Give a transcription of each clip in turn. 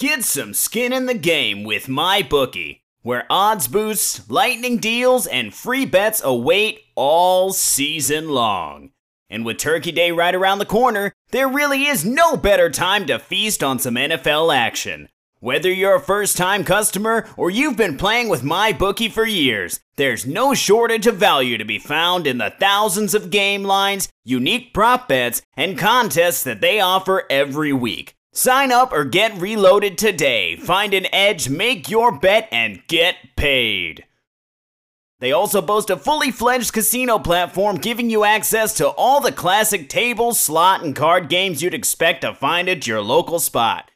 Get some skin in the game with MyBookie, where odds boosts, lightning deals, and free bets await all season long. And with Turkey Day right around the corner, there really is no better time to feast on some NFL action. Whether you're a first time customer or you've been playing with MyBookie for years, there's no shortage of value to be found in the thousands of game lines, unique prop bets, and contests that they offer every week. Sign up or get reloaded today. Find an edge, make your bet, and get paid. They also boast a fully fledged casino platform giving you access to all the classic table, slot, and card games you'd expect to find at your local spot.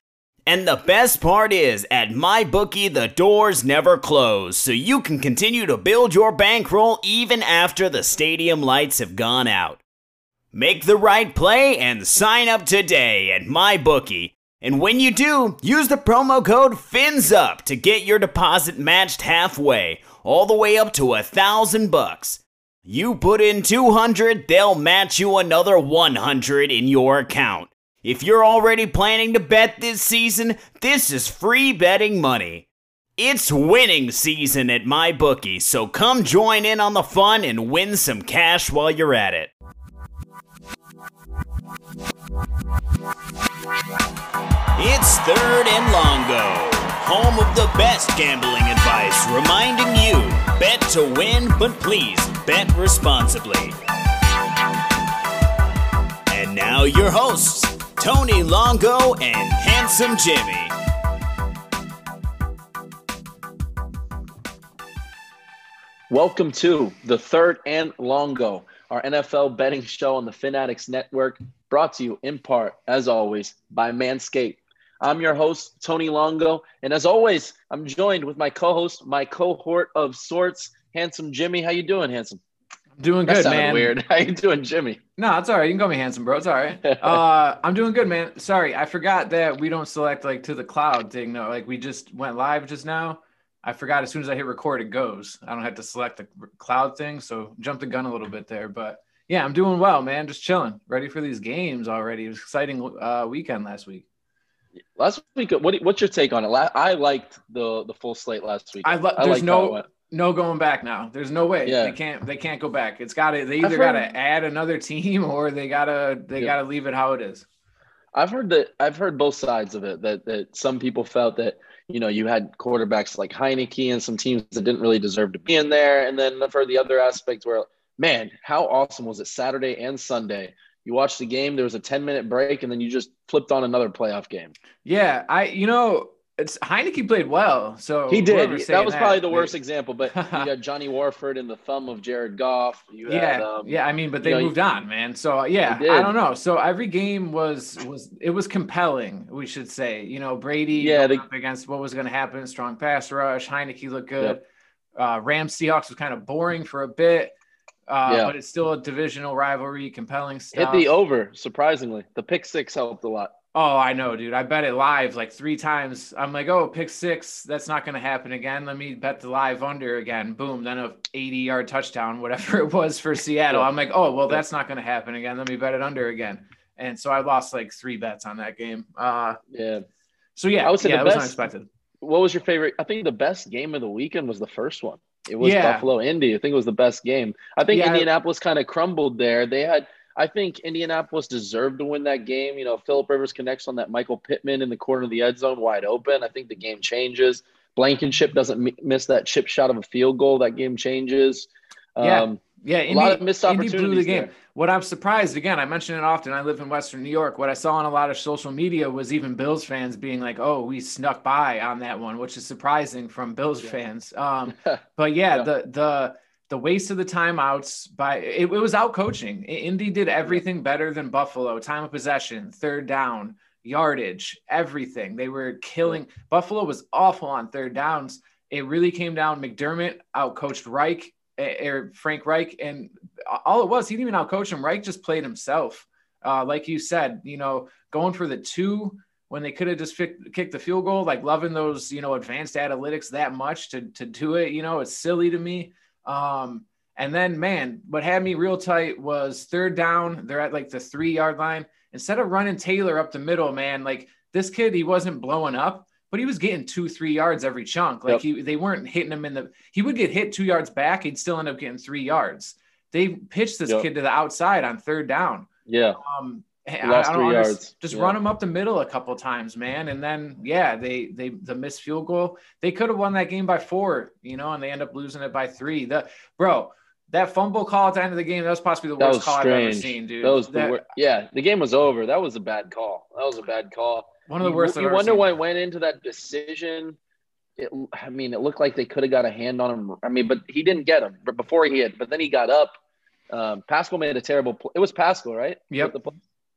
And the best part is, at MyBookie, the doors never close, so you can continue to build your bankroll even after the stadium lights have gone out. Make the right play and sign up today at MyBookie. And when you do, use the promo code FINSUP to get your deposit matched halfway, all the way up to a thousand bucks. You put in 200, they'll match you another 100 in your account. If you're already planning to bet this season, this is free betting money. It's winning season at MyBookie, so come join in on the fun and win some cash while you're at it. It's Third and Longo, home of the best gambling advice, reminding you bet to win, but please bet responsibly. And now, your hosts. Tony Longo, and Handsome Jimmy. Welcome to the third and Longo, our NFL betting show on the Fanatics Network, brought to you in part, as always, by Manscaped. I'm your host, Tony Longo, and as always, I'm joined with my co-host, my cohort of sorts, Handsome Jimmy. How you doing, Handsome? Doing good, man. Weird. How you doing, Jimmy? No, it's all right. You can call me handsome, bro. It's all right. Uh, I'm doing good, man. Sorry, I forgot that we don't select like to the cloud thing. No, like we just went live just now. I forgot as soon as I hit record, it goes. I don't have to select the cloud thing, so jump the gun a little bit there. But yeah, I'm doing well, man. Just chilling, ready for these games already. It was exciting uh, weekend last week. Last week, what, what's your take on it? I liked the the full slate last week. I, lo- I there's no no going back now. There's no way yeah. they can't they can't go back. It's got to they either got to add another team or they gotta they yeah. gotta leave it how it is. I've heard that I've heard both sides of it. That that some people felt that you know you had quarterbacks like Heinicke and some teams that didn't really deserve to be in there, and then I've heard the other aspect where man, how awesome was it Saturday and Sunday? You watched the game. There was a ten minute break, and then you just flipped on another playoff game. Yeah, I you know it's Heinicke played well. So he did. That was that, probably the worst example. But you got Johnny Wolford in the thumb of Jared Goff. You yeah, had, um, yeah. I mean, but they know, moved on, man. So yeah, I don't know. So every game was was it was compelling. We should say, you know, Brady yeah, they, against what was going to happen. Strong pass rush. Heinicke looked good. Yep. Uh, Rams Seahawks was kind of boring for a bit. Uh, yeah. but it's still a divisional rivalry, compelling stuff. Hit the over, surprisingly. The pick six helped a lot. Oh, I know, dude. I bet it live like three times. I'm like, oh, pick six. That's not going to happen again. Let me bet the live under again. Boom. Then a 80 yard touchdown, whatever it was for Seattle. I'm like, oh, well, that's not going to happen again. Let me bet it under again. And so I lost like three bets on that game. Uh, yeah. So yeah, I would say yeah, it best, was unexpected. What was your favorite? I think the best game of the weekend was the first one. It was yeah. Buffalo Indy. I think it was the best game. I think yeah. Indianapolis kind of crumbled there. They had I think Indianapolis deserved to win that game. You know, Philip Rivers connects on that Michael Pittman in the corner of the end zone wide open. I think the game changes. Blankenship doesn't miss that chip shot of a field goal. That game changes. Yeah. Um, yeah, Indy, a lot of missed opportunities. Indy blew the game. There. What I'm surprised again, I mention it often. I live in Western New York. What I saw on a lot of social media was even Bills fans being like, "Oh, we snuck by on that one," which is surprising from Bills yeah. fans. Um, but yeah, yeah, the the the waste of the timeouts by it, it was out coaching. Indy did everything better than Buffalo. Time of possession, third down, yardage, everything. They were killing. Buffalo was awful on third downs. It really came down. McDermott outcoached Reich or Frank Reich, and all it was, he didn't even outcoach him. Reich just played himself. Uh, like you said, you know, going for the two when they could have just kicked the field goal, like loving those, you know, advanced analytics that much to to do it. You know, it's silly to me. Um, and then, man, what had me real tight was third down. They're at like the three yard line. Instead of running Taylor up the middle, man, like this kid, he wasn't blowing up, but he was getting two, three yards every chunk. Like yep. he, they weren't hitting him in the. He would get hit two yards back. He'd still end up getting three yards. They pitched this yep. kid to the outside on third down. Yeah. Um, Last I, I three yards. Just yeah. run him up the middle a couple times, man, and then yeah, they they the missed field goal. They could have won that game by four, you know, and they end up losing it by three. The bro, that fumble call at the end of the game, that was possibly the worst call strange. I've ever seen, dude. That was that, the wor- yeah, the game was over. That was a bad call. That was a bad call. One of the worst. You, you wonder why it went into that decision. It, I mean, it looked like they could have got a hand on him. I mean, but he didn't get him. But before he hit, but then he got up. Um, Pascal made a terrible. Play. It was Pascal, right? Yep.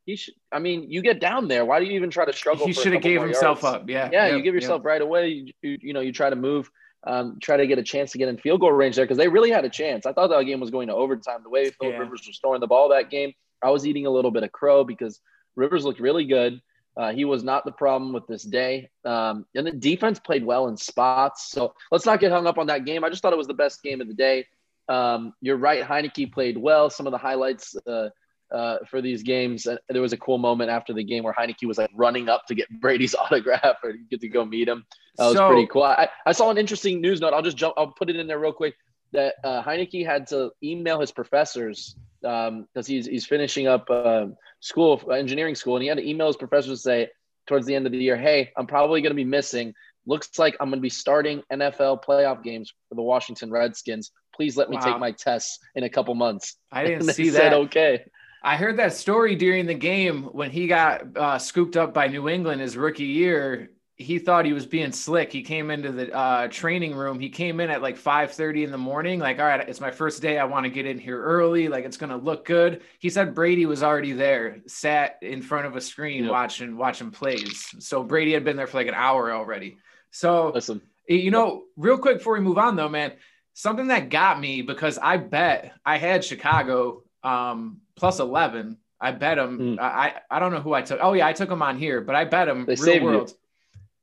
He should. I mean, you get down there. Why do you even try to struggle? He should have gave himself yards? up. Yeah. Yeah. Yep. You give yourself yep. right away. You, you, you know, you try to move um, try to get a chance to get in field goal range there because they really had a chance. I thought that game was going to overtime. The way Philip yeah. Rivers was throwing the ball that game, I was eating a little bit of crow because Rivers looked really good. Uh, he was not the problem with this day. Um, and the defense played well in spots. So let's not get hung up on that game. I just thought it was the best game of the day. Um, you're right. Heinicke played well. Some of the highlights uh, uh, for these games. Uh, there was a cool moment after the game where Heinicke was like running up to get Brady's autograph or get to go meet him. That was so, pretty cool. I, I saw an interesting news note. I'll just jump. I'll put it in there real quick. That uh, Heinicke had to email his professors because um, he's he's finishing up uh, school, engineering school, and he had to email his professors to say towards the end of the year, "Hey, I'm probably going to be missing. Looks like I'm going to be starting NFL playoff games for the Washington Redskins. Please let me wow. take my tests in a couple months." I didn't see that. Said, okay. I heard that story during the game when he got uh, scooped up by New England his rookie year. He thought he was being slick. He came into the uh, training room. He came in at like 5:30 in the morning. Like, all right, it's my first day. I want to get in here early. Like, it's gonna look good. He said Brady was already there, sat in front of a screen yep. watching watching plays. So Brady had been there for like an hour already. So listen, you know, real quick before we move on though, man, something that got me because I bet I had Chicago um, plus 11. I bet them. Mm. I, I don't know who I took. Oh, yeah, I took them on here, but I bet them. they real world. You.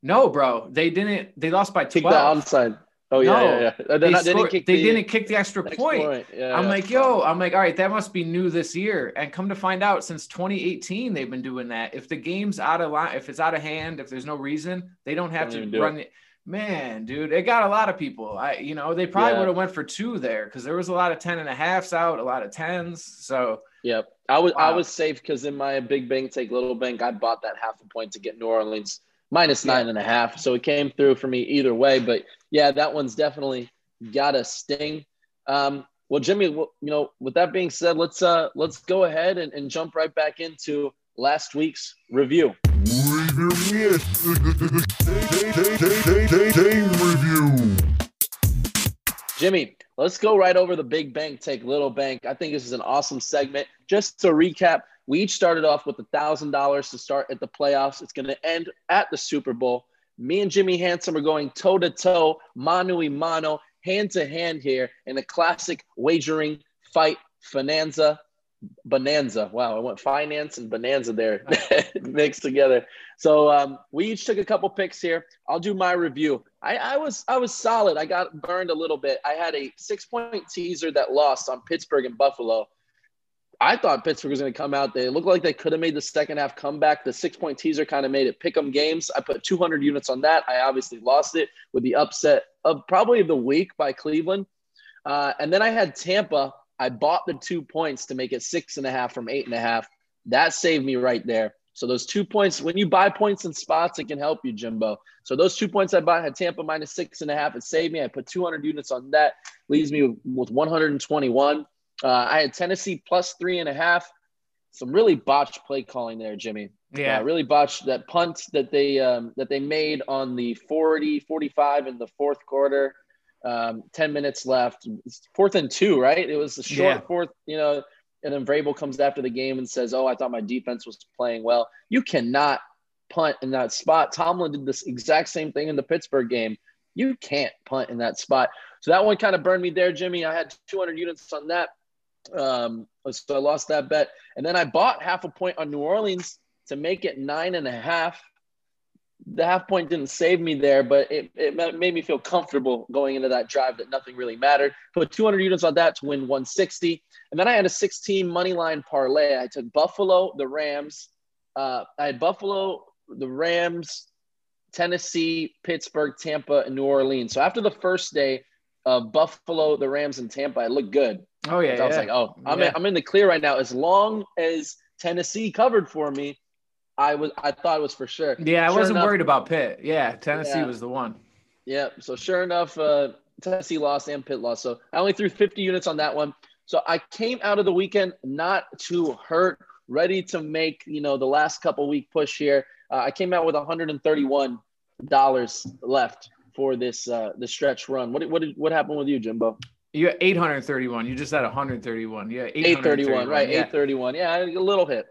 No, bro. They didn't. They lost by 12. Kick the onside. Oh, yeah, no, yeah, yeah. They, not, didn't kick they the, didn't kick the extra point. point. Yeah, I'm yeah. like, yo, I'm like, all right, that must be new this year. And come to find out, since 2018, they've been doing that. If the game's out of line, if it's out of hand, if there's no reason, they don't have don't to run it. Man, dude, it got a lot of people. I, you know, they probably yeah. would have went for two there because there was a lot of 10 and a halfs out, a lot of tens. So, yep. I was, wow. I was safe because in my big bank, take little bank, I bought that half a point to get New Orleans minus nine and a half. So it came through for me either way. But yeah, that one's definitely got a sting. Um, well, Jimmy, you know, with that being said, let's uh let's go ahead and, and jump right back into last week's review. review. Jimmy, let's go right over the big bank, take little bank. I think this is an awesome segment. Just to recap, we each started off with a thousand dollars to start at the playoffs. It's going to end at the Super Bowl. Me and Jimmy Handsome are going toe to toe, mano y mano, hand to hand here in a classic wagering fight bonanza bonanza. Wow, I went finance and bonanza there mixed together. So um, we each took a couple picks here. I'll do my review. I, I, was I was solid. I got burned a little bit. I had a six point teaser that lost on Pittsburgh and Buffalo. I thought Pittsburgh was going to come out. They looked like they could have made the second half comeback. The six point teaser kind of made it pick 'em games. I put 200 units on that. I obviously lost it with the upset of probably the week by Cleveland. Uh, and then I had Tampa I bought the two points to make it six and a half from eight and a half. That saved me right there. So those two points, when you buy points and spots, it can help you, Jimbo. So those two points I bought had Tampa minus six and a half. It saved me. I put 200 units on that. Leaves me with 121. Uh, I had Tennessee plus three and a half. Some really botched play calling there, Jimmy. Yeah, uh, really botched that punt that they um, that they made on the 40, 45 in the fourth quarter um, 10 minutes left, fourth and two, right? It was a short yeah. fourth, you know, and then Vrabel comes after the game and says, Oh, I thought my defense was playing well. You cannot punt in that spot. Tomlin did this exact same thing in the Pittsburgh game. You can't punt in that spot. So that one kind of burned me there, Jimmy. I had 200 units on that. Um, so I lost that bet. And then I bought half a point on New Orleans to make it nine and a half the half point didn't save me there, but it, it made me feel comfortable going into that drive that nothing really mattered. Put 200 units on that to win 160. And then I had a 16 money line parlay. I took Buffalo, the Rams. Uh, I had Buffalo, the Rams Tennessee, Pittsburgh, Tampa, and New Orleans. So after the first day of Buffalo, the Rams, and Tampa, it looked good. Oh yeah, I was like, oh, I'm yeah. in, I'm in the clear right now. As long as Tennessee covered for me, I was I thought it was for sure. Yeah, I sure wasn't enough, worried about Pitt. Yeah, Tennessee yeah. was the one. Yeah. So sure enough, uh, Tennessee lost and Pitt lost. So I only threw 50 units on that one. So I came out of the weekend not too hurt, ready to make you know the last couple week push here. Uh, I came out with 131 dollars left for this uh, the stretch run. What what what happened with you, Jimbo? You got 831. You just had 131. Yeah, 831. Right, yeah. 831. Yeah, a little hit.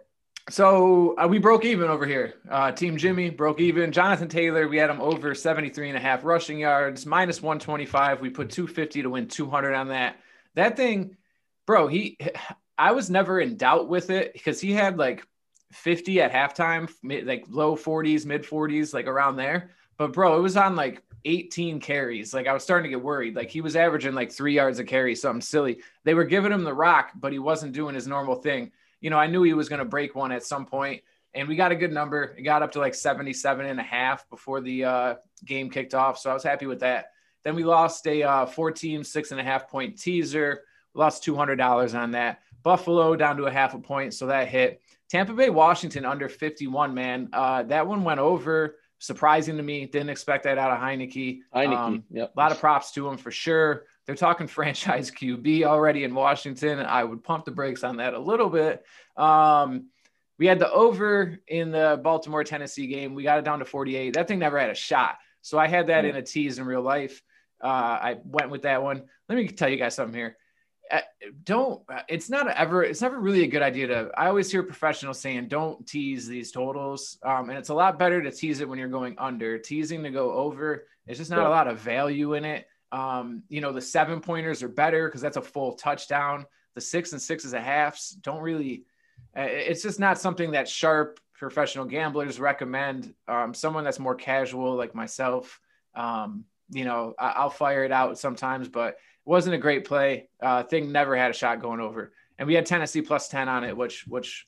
So uh, we broke even over here. Uh, Team Jimmy broke even. Jonathan Taylor, we had him over 73 and a half rushing yards, minus 125. We put 250 to win 200 on that. That thing, bro, he, I was never in doubt with it because he had like 50 at halftime, like low 40s, mid 40s, like around there. But bro, it was on like 18 carries. Like I was starting to get worried. Like he was averaging like three yards a carry, something silly. They were giving him the rock, but he wasn't doing his normal thing. You know, I knew he was going to break one at some point, and we got a good number. It got up to like 77 and a half before the uh, game kicked off. So I was happy with that. Then we lost a uh, 14, six and a half point teaser. We lost $200 on that. Buffalo down to a half a point. So that hit. Tampa Bay, Washington under 51, man. Uh, that one went over surprising to me. Didn't expect that out of Heinicke. Heinicke, um, yep. A lot of props to him for sure. They're talking franchise QB already in Washington. I would pump the brakes on that a little bit. Um, we had the over in the Baltimore Tennessee game. We got it down to 48. That thing never had a shot. So I had that mm-hmm. in a tease in real life. Uh, I went with that one. Let me tell you guys something here. Uh, don't it's not ever it's never really a good idea to i always hear professionals saying don't tease these totals um, and it's a lot better to tease it when you're going under. Teasing to go over it's just not a lot of value in it. Um, you know the seven pointers are better because that's a full touchdown. The six and sixes and halves don't really uh, it's just not something that sharp professional gamblers recommend. Um, someone that's more casual like myself um, you know I, i'll fire it out sometimes but wasn't a great play. Uh, thing never had a shot going over, and we had Tennessee plus ten on it, which which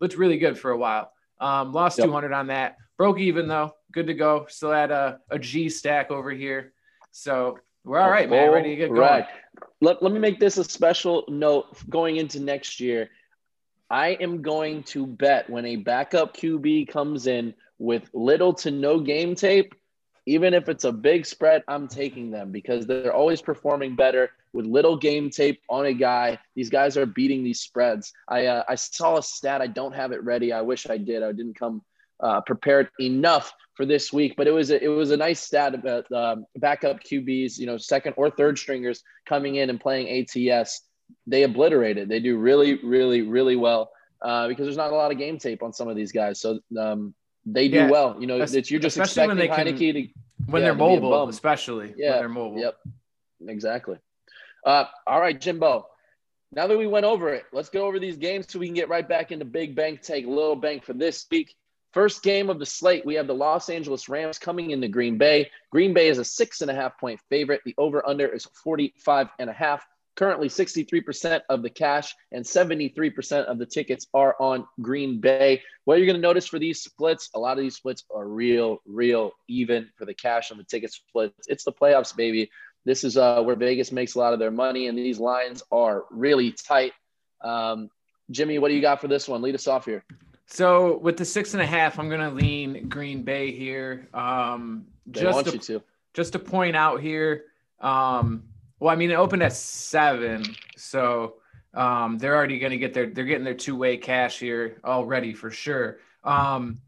looked really good for a while. Um, lost yep. 200 on that. Broke even though. Good to go. Still had a, a G stack over here. So we're all right, man. Ready to get going. Right. Let, let me make this a special note going into next year. I am going to bet when a backup QB comes in with little to no game tape, even if it's a big spread, I'm taking them because they're always performing better with little game tape on a guy. These guys are beating these spreads. I uh, I saw a stat. I don't have it ready. I wish I did. I didn't come uh, prepared enough for this week, but it was a, it was a nice stat about uh, backup QBs. You know, second or third stringers coming in and playing ATS. They obliterated. They do really, really, really well uh, because there's not a lot of game tape on some of these guys. So um, they do yeah. well. You know, it's you're just especially expecting when they Heinicke can, to when yeah, they're mobile, especially yeah, when they're mobile. Yep, exactly. Uh, all right, Jimbo. Now that we went over it, let's go over these games so we can get right back into big bank. Take little bank for this week. First game of the slate, we have the Los Angeles Rams coming into Green Bay. Green Bay is a six and a half point favorite. The over under is 45 and a half. Currently, 63% of the cash and 73% of the tickets are on Green Bay. What you're going to notice for these splits, a lot of these splits are real, real even for the cash and the ticket splits. It's the playoffs, baby. This is uh, where Vegas makes a lot of their money, and these lines are really tight. Um, Jimmy, what do you got for this one? Lead us off here. So with the six and a half, I'm going to lean Green Bay here. Um, they just want to, you to. Just to point out here, um, well, I mean, it opened at seven, so um, they're already going to get their they're getting their two way cash here already for sure. Um,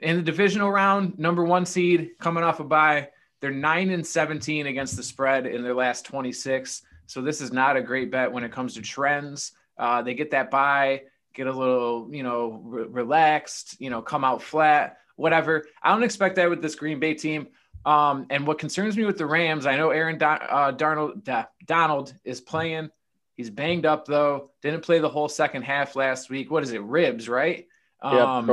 in the divisional round, number one seed coming off a bye, they're nine and seventeen against the spread in their last twenty six. So this is not a great bet when it comes to trends. Uh, they get that bye, get a little you know re- relaxed, you know, come out flat, whatever. I don't expect that with this Green Bay team. Um, and what concerns me with the Rams, I know Aaron Don, uh, Darnold Donald is playing. He's banged up though. Didn't play the whole second half last week. What is it? Ribs, right? Yeah, um,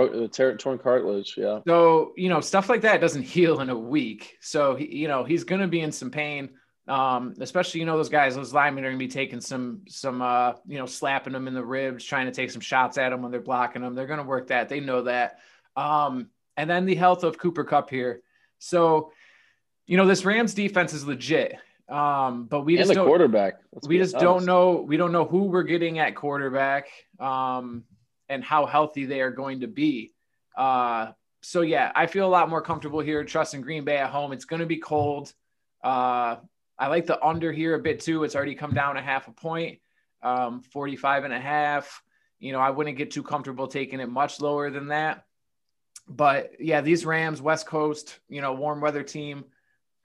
torn cartilage. Yeah. So you know stuff like that doesn't heal in a week. So he, you know he's going to be in some pain. Um, especially you know those guys, those linemen are going to be taking some some uh, you know slapping them in the ribs, trying to take some shots at them when they're blocking them. They're going to work that. They know that. Um, and then the health of Cooper Kupp here So, you know, this Rams defense is legit. Um, but we and just the quarterback. we just honest. don't know. We don't know who we're getting at quarterback, um, and how healthy they are going to be. Uh, so yeah, I feel a lot more comfortable here trusting Green Bay at home. It's going to be cold. Uh, I like the under here a bit too. It's already come down a half a point, um, 45 and a half. You know, I wouldn't get too comfortable taking it much lower than that. But yeah, these Rams, West Coast, you know, warm weather team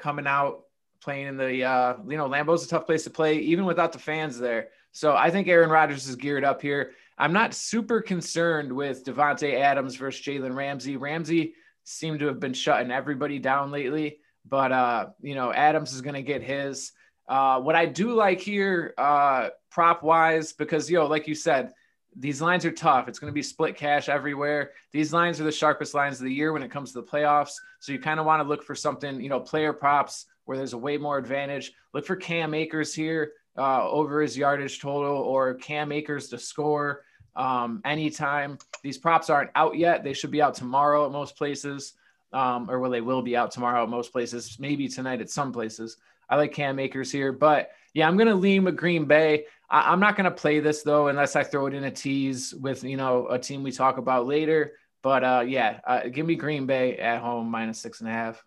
coming out playing in the uh, you know Lambeau's a tough place to play even without the fans there. So I think Aaron Rodgers is geared up here. I'm not super concerned with Davante Adams versus Jalen Ramsey. Ramsey seemed to have been shutting everybody down lately, but uh, you know Adams is going to get his. Uh, what I do like here, uh, prop wise, because yo, like you said, these lines are tough. It's going to be split cash everywhere. These lines are the sharpest lines of the year when it comes to the playoffs. So you kind of want to look for something, you know, player props where there's a way more advantage. Look for Cam Akers here uh, over his yardage total or Cam Akers to score um, anytime. These props aren't out yet. They should be out tomorrow at most places, um, or well, they will be out tomorrow at most places, maybe tonight at some places. I like Cam Akers here, but yeah, I'm going to lean with Green Bay. I- am not going to play this though, unless I throw it in a tease with, you know, a team we talk about later. But uh, yeah, uh, give me Green Bay at home minus six and a half.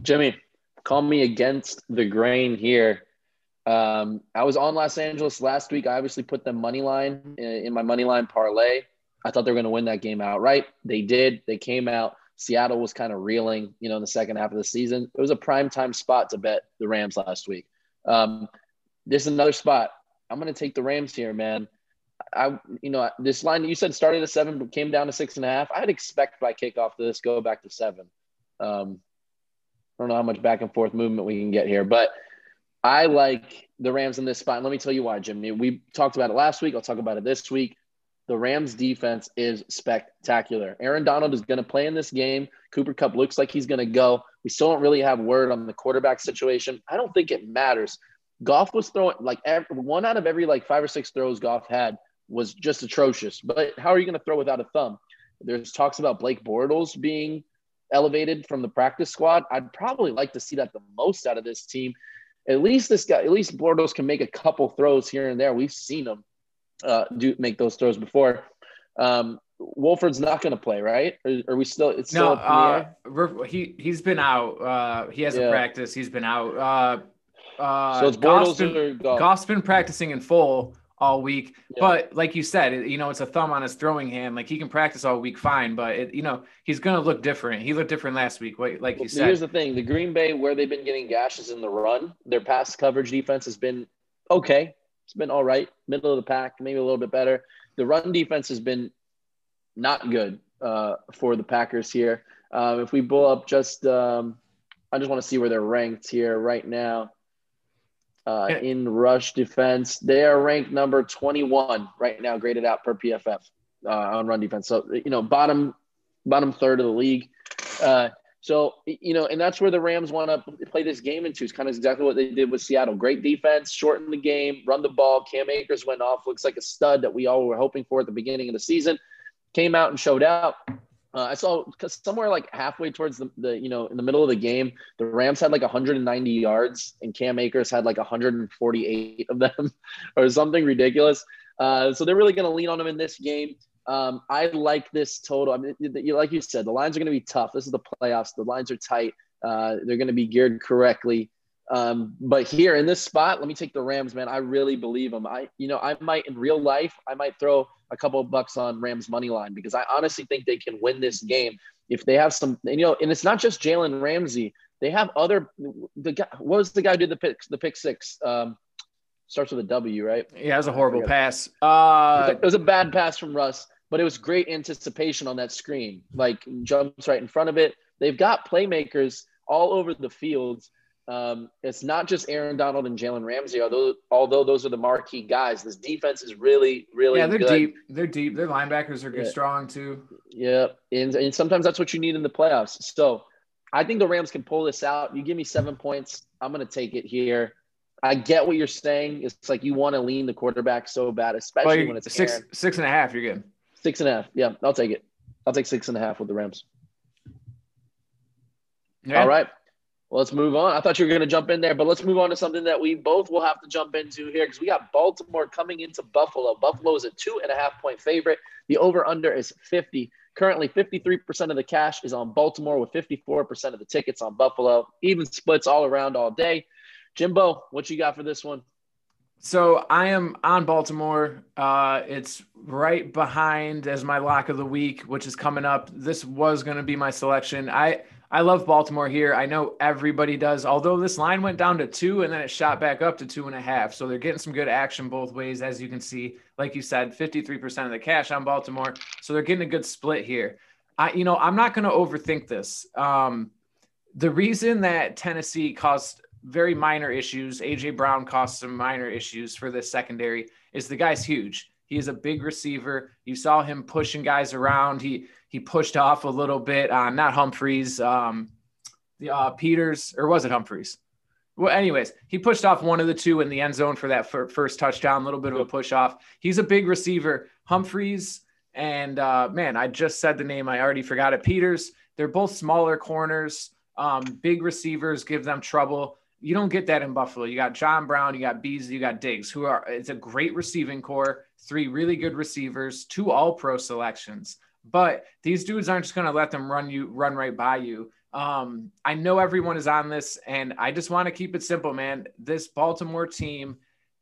Jimmy, call me against the grain here. Um, I was on Los Angeles last week. I obviously put them money line in, in my money line parlay. I thought they were going to win that game outright. They did. They came out. Seattle was kind of reeling, you know, in the second half of the season. It was a prime time spot to bet the Rams last week. Um, this is another spot. I'm going to take the Rams here, man. I, you know, this line you said started at seven, but came down to six and a half. I'd expect by kickoff to this go back to seven. Um, I don't know how much back and forth movement we can get here, but I like the Rams in this spot. And let me tell you why, Jimmy. We talked about it last week. I'll talk about it this week. The Rams defense is spectacular. Aaron Donald is going to play in this game. Cooper Kupp looks like he's going to go. We still don't really have word on the quarterback situation. I don't think it matters. Goff was throwing like every, one out of every like five or six throws Goff had was just atrocious. But how are you going to throw without a thumb? There's talks about Blake Bortles being elevated from the practice squad. I'd probably like to see that the most out of this team. At least this guy, at least Bortles can make a couple throws here and there. We've seen him uh, do make those throws before. Um, Wolford's not going to play, right? Or are we still? It's still no. Uh, he he's been out. Uh, he hasn't yeah. practiced. He's been out. Uh, so it's Bortles Goff's been, Goff's been practicing in full all week. Yeah. But like you said, you know, it's a thumb on his throwing hand. Like he can practice all week fine, but it, you know, he's going to look different. He looked different last week, like well, you said. Here's the thing: the Green Bay, where they've been getting gashes in the run, their pass coverage defense has been okay. It's been all right, middle of the pack, maybe a little bit better. The run defense has been not good uh, for the Packers here. Uh, if we pull up just, um, I just want to see where they're ranked here right now uh, in rush defense. They are ranked number 21 right now, graded out per PFF uh, on run defense. So you know, bottom bottom third of the league. Uh, so you know, and that's where the Rams want to play this game into. It's kind of exactly what they did with Seattle. Great defense, shorten the game, run the ball. Cam Akers went off, looks like a stud that we all were hoping for at the beginning of the season. Came out and showed out. Uh, I saw because somewhere like halfway towards the, the, you know, in the middle of the game, the Rams had like 190 yards and Cam Akers had like 148 of them or something ridiculous. Uh, so they're really going to lean on him in this game. Um, I like this total. I mean, like you said, the lines are going to be tough. This is the playoffs. The lines are tight. Uh, they're going to be geared correctly. Um, but here in this spot, let me take the Rams, man. I really believe them. I, you know, I might in real life, I might throw a couple of bucks on Rams money line because I honestly think they can win this game if they have some. And, you know, and it's not just Jalen Ramsey. They have other. The guy, what was the guy who did the pick? The pick six. Um, starts with a W, right? Yeah, it was a horrible pass. Uh, it was a bad pass from Russ, but it was great anticipation on that screen. Like jumps right in front of it. They've got playmakers all over the field. Um, it's not just Aaron Donald and Jalen Ramsey, although although those are the marquee guys. This defense is really, really yeah. They're good. deep. They're deep. Their linebackers are good, yeah. strong too. Yeah, and and sometimes that's what you need in the playoffs. So I think the Rams can pull this out. You give me seven points, I'm going to take it here. I get what you're saying. It's like you want to lean the quarterback so bad, especially when it's six Aaron. six and a half. You're good. and a half. You're good. Six and a half. Six and a half. Yeah, I'll take it. Six and a half. Yeah, i will take. Six and a half. with the I'll I'll I'll I'll it. Yeah. All right. Let's move on. I thought you were going to jump in there, but let's move on to something that we both will have to jump into here because we got Baltimore coming into Buffalo. Buffalo is a two and a half point favorite. The over under is 50. Currently, 53% of the cash is on Baltimore with 54% of the tickets on Buffalo. Even splits all around all day. Jimbo, what you got for this one? So I am on Baltimore. Uh, it's right behind as my lock of the week, which is coming up. This was going to be my selection. I I love Baltimore here. I know everybody does, although this line went down to two and then it shot back up to two and a half. So they're getting some good action both ways, as you can see. Like you said, 53% of the cash on Baltimore. So they're getting a good split here. I, you know, I'm not going to overthink this. Um, the reason that Tennessee caused very minor issues, AJ Brown caused some minor issues for this secondary, is the guy's huge. He is a big receiver. You saw him pushing guys around. He he pushed off a little bit on not Humphreys, um, the uh, Peters, or was it Humphreys? Well, anyways, he pushed off one of the two in the end zone for that first touchdown. A little bit of a push off. He's a big receiver. Humphreys and uh, man, I just said the name. I already forgot it. Peters. They're both smaller corners. Um, big receivers give them trouble. You don't get that in Buffalo. You got John Brown, you got Beasley, you got Diggs, who are it's a great receiving corps, three really good receivers, two all pro selections. But these dudes aren't just going to let them run you run right by you. Um, I know everyone is on this, and I just want to keep it simple, man. This Baltimore team,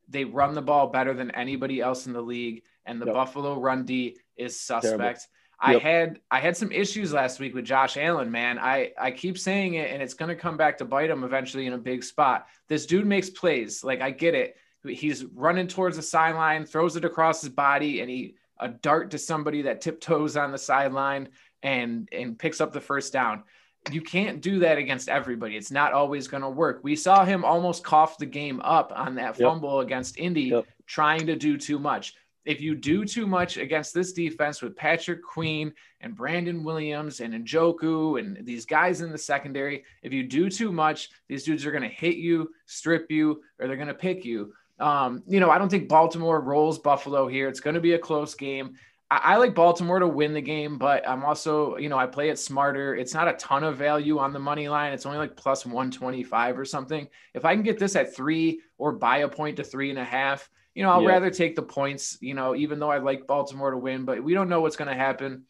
they run the ball better than anybody else in the league, and the yep. Buffalo run D is suspect. I had I had some issues last week with Josh Allen, man. I I keep saying it, and it's going to come back to bite him eventually in a big spot. This dude makes plays, like I get it. He's running towards the sideline, throws it across his body, and he a dart to somebody that tiptoes on the sideline and and picks up the first down. You can't do that against everybody. It's not always going to work. We saw him almost cough the game up on that fumble yep. against Indy, yep. trying to do too much. If you do too much against this defense with Patrick Queen and Brandon Williams and Njoku and these guys in the secondary, if you do too much, these dudes are going to hit you, strip you, or they're going to pick you. Um, you know, I don't think Baltimore rolls Buffalo here. It's going to be a close game. I, I, like Baltimore to win the game, but I'm also, you know, I play it smarter. It's not a ton of value on the money line. It's only like plus 125 or something. If I can get this at three or buy a point to three and a half, you know, I'll yeah. rather take the points, you know, even though I like Baltimore to win, but we don't know what's going to happen.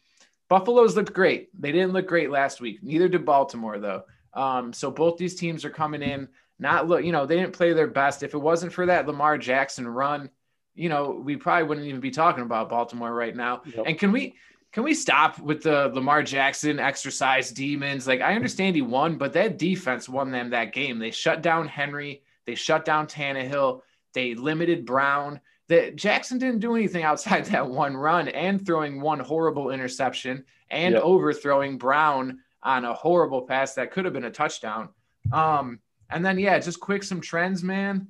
Buffalo's looked great. They didn't look great last week. Neither did Baltimore, though. Um, so both these teams are coming in not look, you know, they didn't play their best. If it wasn't for that Lamar Jackson run, you know, we probably wouldn't even be talking about Baltimore right now. Yep. And can we can we stop with the Lamar Jackson exercise demons? Like I understand he won, but that defense won them that game. They shut down Henry, they shut down Tannehill, they limited Brown. That Jackson didn't do anything outside that one run and throwing one horrible interception and yep. overthrowing Brown on a horrible pass that could have been a touchdown. Um, and then, yeah, just quick some trends, man.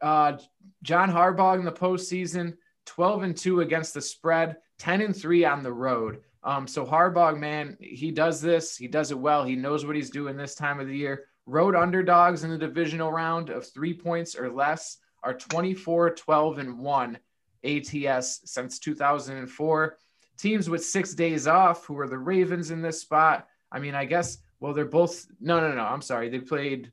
Uh, John Harbaugh in the postseason, 12 and 2 against the spread, 10 and 3 on the road. Um, so Harbaugh, man, he does this. He does it well. He knows what he's doing this time of the year. Road underdogs in the divisional round of three points or less are 24, 12, and 1 ATS since 2004. Teams with six days off, who are the Ravens in this spot. I mean, I guess, well, they're both, no, no, no, I'm sorry. They played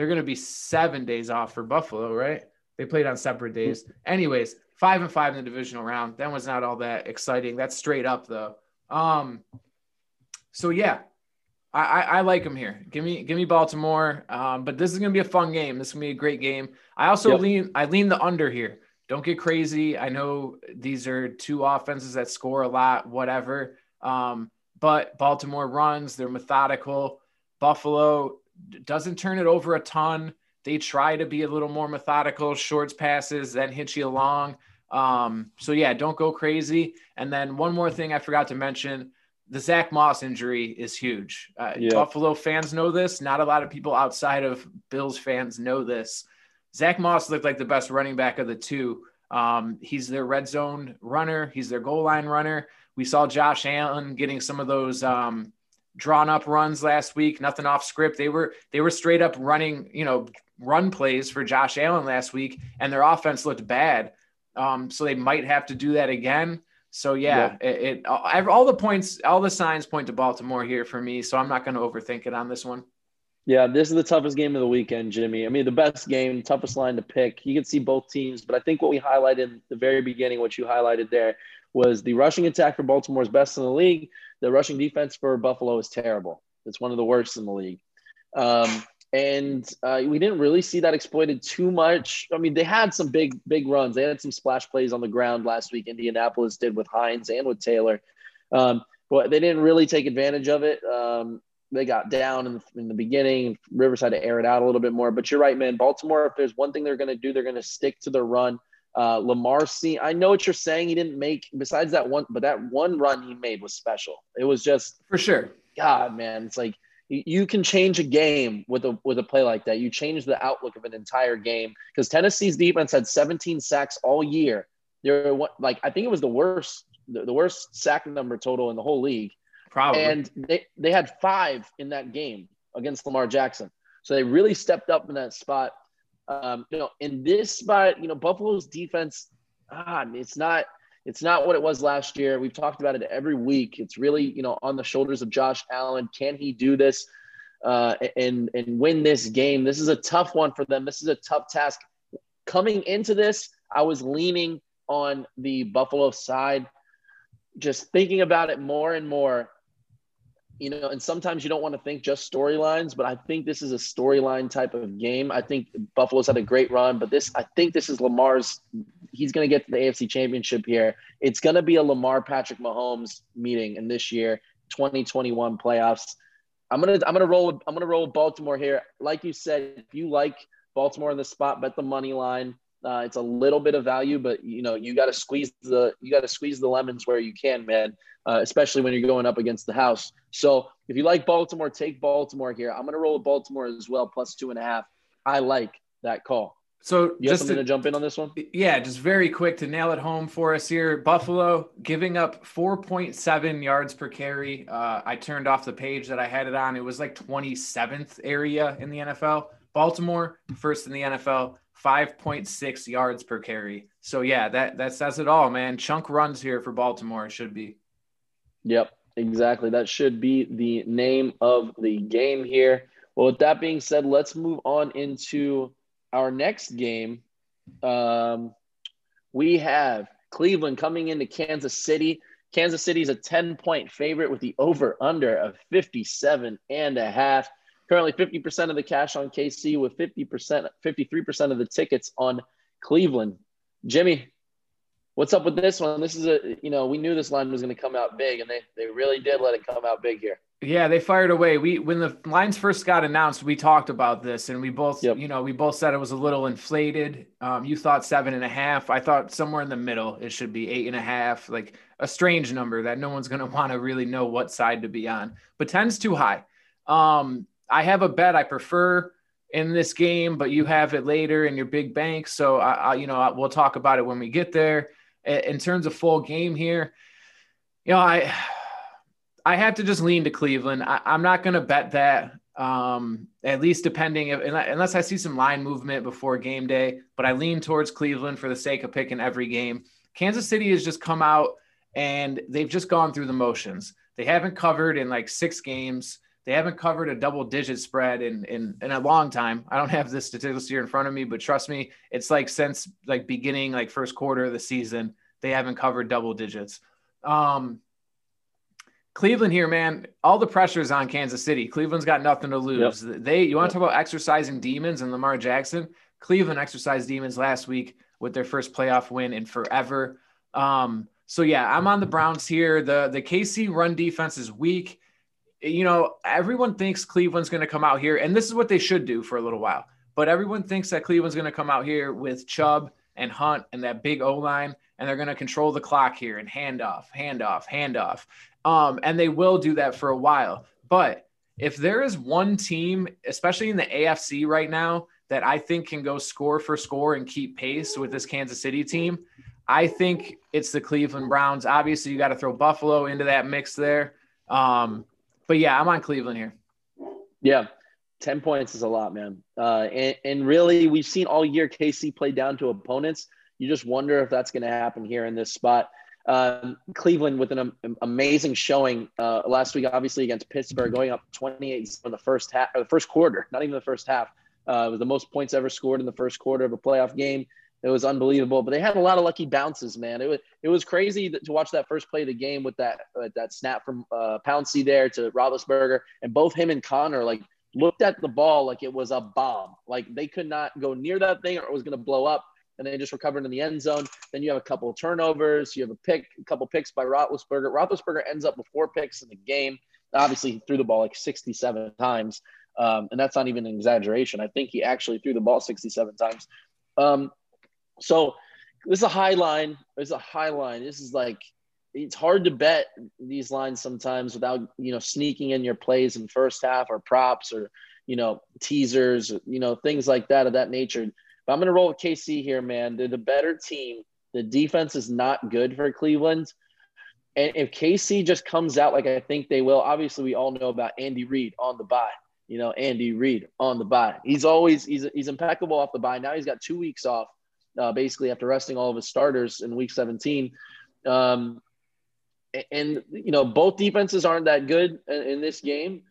they're going to be seven days off for Buffalo, right? They played on separate days. Anyways, five and five in the divisional round. That was not all that exciting. That's straight up though. Um, so yeah, I, I, I like them here. Give me give me Baltimore. Um, but this is gonna be a fun game. This is gonna be a great game. I also yep. lean I lean the under here. Don't get crazy. I know these are two offenses that score a lot, whatever. Um, but Baltimore runs, they're methodical. Buffalo doesn't turn it over a ton. They try to be a little more methodical, shorts passes, that hit you along. Um, so yeah, don't go crazy. And then one more thing I forgot to mention: the Zach Moss injury is huge. Uh, yeah. Buffalo fans know this. Not a lot of people outside of Bills fans know this. Zach Moss looked like the best running back of the two. Um, he's their red zone runner. He's their goal line runner. We saw Josh Allen getting some of those um, drawn up runs last week, nothing off script. They were they were straight up running, you know, run plays for Josh Allen last week, and their offense looked bad. Um, so they might have to do that again. So yeah, yep. it, it all the points, all the signs point to Baltimore here for me. So I'm not going to overthink it on this one. Yeah, this is the toughest game of the weekend, Jimmy. I mean, the best game, toughest line to pick. You can see both teams, but I think what we highlighted in the very beginning, what you highlighted there, was the rushing attack for Baltimore is best in the league. The rushing defense for Buffalo is terrible. It's one of the worst in the league. Um, and uh, we didn't really see that exploited too much. I mean, they had some big, big runs. They had some splash plays on the ground last week. Indianapolis did with Hines and with Taylor, um, but they didn't really take advantage of it. Um, they got down in the, in the beginning. Rivers had to air it out a little bit more. But you're right, man. Baltimore, if there's one thing they're going to do, they're going to stick to the run. Uh, Lamar, see, I know what you're saying. He didn't make besides that one, but that one run he made was special. It was just for sure. God, man, it's like you can change a game with a with a play like that. You change the outlook of an entire game because Tennessee's defense had 17 sacks all year. They're like I think it was the worst the, the worst sack number total in the whole league. Probably. And they they had five in that game against Lamar Jackson. So they really stepped up in that spot. Um, you know, in this spot, you know, Buffalo's defense, ah, it's not it's not what it was last year. We've talked about it every week. It's really, you know, on the shoulders of Josh Allen. Can he do this uh, and and win this game? This is a tough one for them. This is a tough task. Coming into this, I was leaning on the Buffalo side. Just thinking about it more and more, you know, and sometimes you don't want to think just storylines, but I think this is a storyline type of game. I think Buffalo's had a great run, but this, I think this is Lamar's. He's going to get to the AFC Championship here. It's going to be a Lamar Patrick Mahomes meeting in this year, 2021 playoffs. I'm gonna I'm gonna roll with, I'm gonna roll with Baltimore here. Like you said, if you like Baltimore in the spot, bet the money line. Uh, it's a little bit of value, but you know you got to squeeze the you got to squeeze the lemons where you can, man. Uh, especially when you're going up against the house. So if you like Baltimore, take Baltimore here. I'm going to roll with Baltimore as well, plus two and a half. I like that call. So you just to, to, jump in on this one? Yeah, just very quick to nail it home for us here. Buffalo giving up 4.7 yards per carry. Uh, I turned off the page that I had it on. It was like 27th area in the NFL. Baltimore first in the NFL, 5.6 yards per carry. So yeah, that that says it all, man. Chunk runs here for Baltimore. Should be. Yep, exactly. That should be the name of the game here. Well, with that being said, let's move on into our next game. Um, we have Cleveland coming into Kansas City. Kansas City is a 10 point favorite with the over under of 57 and a half. Currently 50% of the cash on KC with 50%, 53% of the tickets on Cleveland. Jimmy, what's up with this one? This is a, you know, we knew this line was going to come out big and they, they really did let it come out big here. Yeah, they fired away. We when the lines first got announced, we talked about this, and we both, yep. you know, we both said it was a little inflated. Um, you thought seven and a half. I thought somewhere in the middle. It should be eight and a half, like a strange number that no one's going to want to really know what side to be on. But ten's too high. Um, I have a bet I prefer in this game, but you have it later in your big bank. So I, I you know, I, we'll talk about it when we get there. In terms of full game here, you know, I I have to just lean to Cleveland. I, am not going to bet that. Um, at least depending if, unless I see some line movement before game day, but I lean towards Cleveland for the sake of picking every game. Kansas City has just come out and they've just gone through the motions. They haven't covered in like six games. They haven't covered a double digit spread in, in, in a long time. I don't have the statistics here in front of me, but trust me, it's like since like beginning, like first quarter of the season, they haven't covered double digits. Um, Cleveland here, man. All the pressure is on Kansas City. Cleveland's got nothing to lose. Yep. They, you want to yep. talk about exercising demons and Lamar Jackson? Cleveland exercised demons last week with their first playoff win in forever. Um, so yeah, I'm on the Browns here. The the KC run defense is weak you know, everyone thinks Cleveland's going to come out here, and this is what they should do for a little while. But everyone thinks that Cleveland's going to come out here with Chubb and Hunt and that big O line, and they're going to control the clock here and hand off, hand off, hand off. Um, and they will do that for a while. But if there is one team, especially in the AFC right now, that I think can go score for score and keep pace with this Kansas City team, I think it's the Cleveland Browns. Obviously, you got to throw Buffalo into that mix there. Um, but yeah, I'm on Cleveland here. Yeah, ten points is a lot, man. Uh, and, and really, we've seen all year KC play down to opponents. You just wonder if that's going to happen here in this spot. Um, Cleveland with an um, amazing showing uh, last week, obviously against Pittsburgh, going up 28 in the first half, the first quarter, not even the first half. Uh, was the most points ever scored in the first quarter of a playoff game. It was unbelievable, but they had a lot of lucky bounces, man. It was it was crazy to watch that first play of the game with that uh, that snap from uh, Pouncey there to Roethlisberger, and both him and Conner like looked at the ball like it was a bomb. Like they could not go near that thing or it was going to blow up. And they just recovered in the end zone. Then you have a couple of turnovers. You have a pick, a couple picks by Roethlisberger. Roethlisberger ends up with four picks in the game. Obviously, he threw the ball like 67 times. Um, and that's not even an exaggeration. I think he actually threw the ball 67 times. Um, so this is a high line. It's a high line. This is like it's hard to bet these lines sometimes without you know sneaking in your plays in first half or props or you know teasers you know things like that of that nature. But i'm going to roll with kc here man. They're the better team. The defense is not good for cleveland. And if kc just comes out like i think they will obviously we all know about andy reid on the bye you know andy reid on the bye. He's always he's, he's impeccable off the bye. Now he's got two weeks off uh, basically after resting all of his starters in week 17 um, and you know both defenses aren't that good in, in, this game.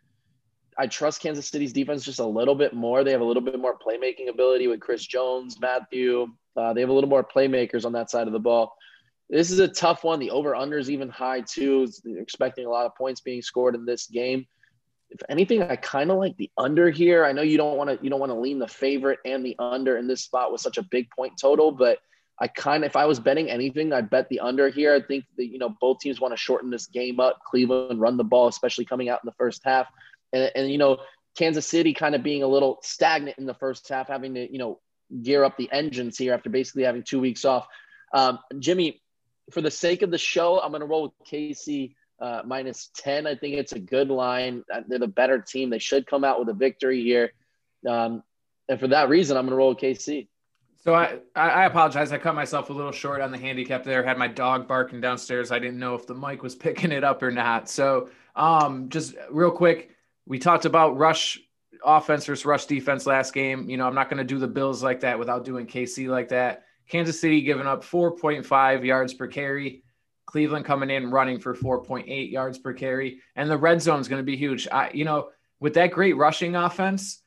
I trust Kansas City's defense just a little bit more. They have a little bit more playmaking ability with Chris Jones, Mathieu. Uh, they have a little more playmakers on that side of the ball. This is a tough one. The over under is even high too. Expecting a lot of points being scored in this game. If anything, I kind of like the under here. I know you don't want to you don't want to lean the favorite and the under in this spot with such a big point total, but I kind of, if I was betting anything, I'd bet the under here. I think that, you know, both teams want to shorten this game up. Cleveland run the ball, especially coming out in the first half. And, and you know, Kansas City kind of being a little stagnant in the first half, having to, you know, gear up the engines here after basically having two weeks off. Um, Jimmy, for the sake of the show, I'm going to roll with KC uh, minus 10. I think it's a good line. Uh, they're the better team. They should come out with a victory here. Um, and for that reason, I'm going to roll KC. So I, I apologize. I cut myself a little short on the handicap there. Had my dog barking downstairs. I didn't know if the mic was picking it up or not. So um, just real quick, we talked about rush offense versus rush defense last game. You know, I'm not going to do the Bills like that without doing KC like that. Kansas City giving up 4.5 yards per carry. Cleveland coming in running for 4.8 yards per carry, and the red zone is going to be huge. I, you know, with that great rushing offense,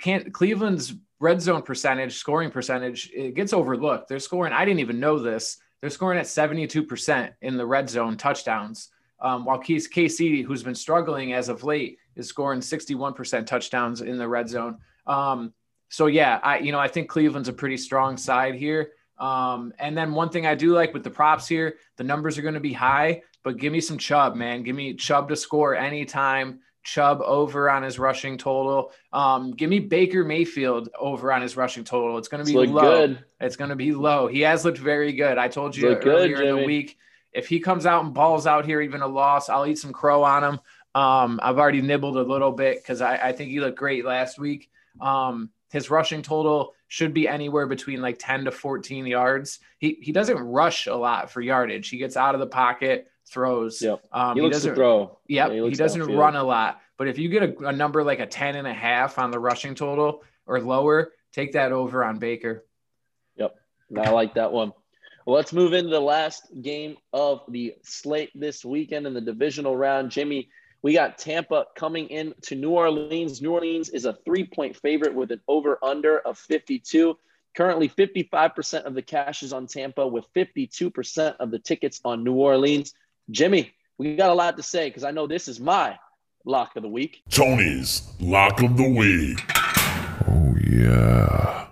can't Cleveland's red zone percentage, scoring percentage, it gets overlooked. They're scoring, I didn't even know this. They're scoring at 72% in the red zone touchdowns. Um, while KC, who's been struggling as of late, is scoring 61% touchdowns in the red zone. Um, so yeah, I you know I think Cleveland's a pretty strong side here. Um, and then one thing I do like with the props here, the numbers are going to be high, but give me some Chubb, man. Give me Chubb to score anytime. Chubb over on his rushing total. Um, give me Baker Mayfield over on his rushing total. It's going to be low. Good. It's going to be low. He has looked very good. I told you earlier good, in the week. If he comes out and balls out here, even a loss, I'll eat some crow on him. Um, I've already nibbled a little bit because I, I, think he looked great last week. Um, his rushing total should be anywhere between like 10 to 14 yards. He he doesn't rush a lot for yardage. He gets out of the pocket, throws. Yep. Um, he, he doesn't throw. Yep. Yeah, he, he, doesn't run a lot. But if you get a, a, number like a 10 and a half on the rushing total or lower, take that over on Baker. Yep. I like that one. Well, let's move into the last game of the slate this weekend in the divisional round. Jimmy, we got Tampa coming in to New Orleans. New Orleans is a three point favorite with an over under of 52. Currently, 55% of the cash is on Tampa, with 52% of the tickets on New Orleans. Jimmy, we got a lot to say because I know this is my lock of the week. Tony's lock of the week. Oh yeah.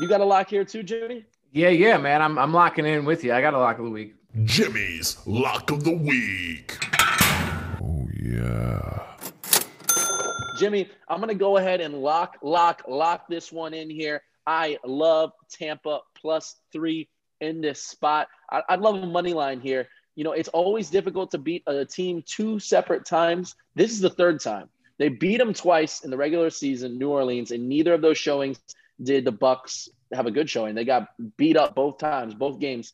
You got a lock here too, Jimmy? Yeah, yeah, man. I'm I'm locking in with you. I got a lock of the week. Jimmy's lock of the week. Yeah. Jimmy, I'm gonna go ahead and lock, lock, lock this one in here. I love Tampa plus three in this spot. I, would love a money line here. You know, it's always difficult to beat a team two separate times. This is the third time. They beat them twice in the regular season, New Orleans, and neither of those showings did the Bucs have a good showing. They got beat up both times, both games.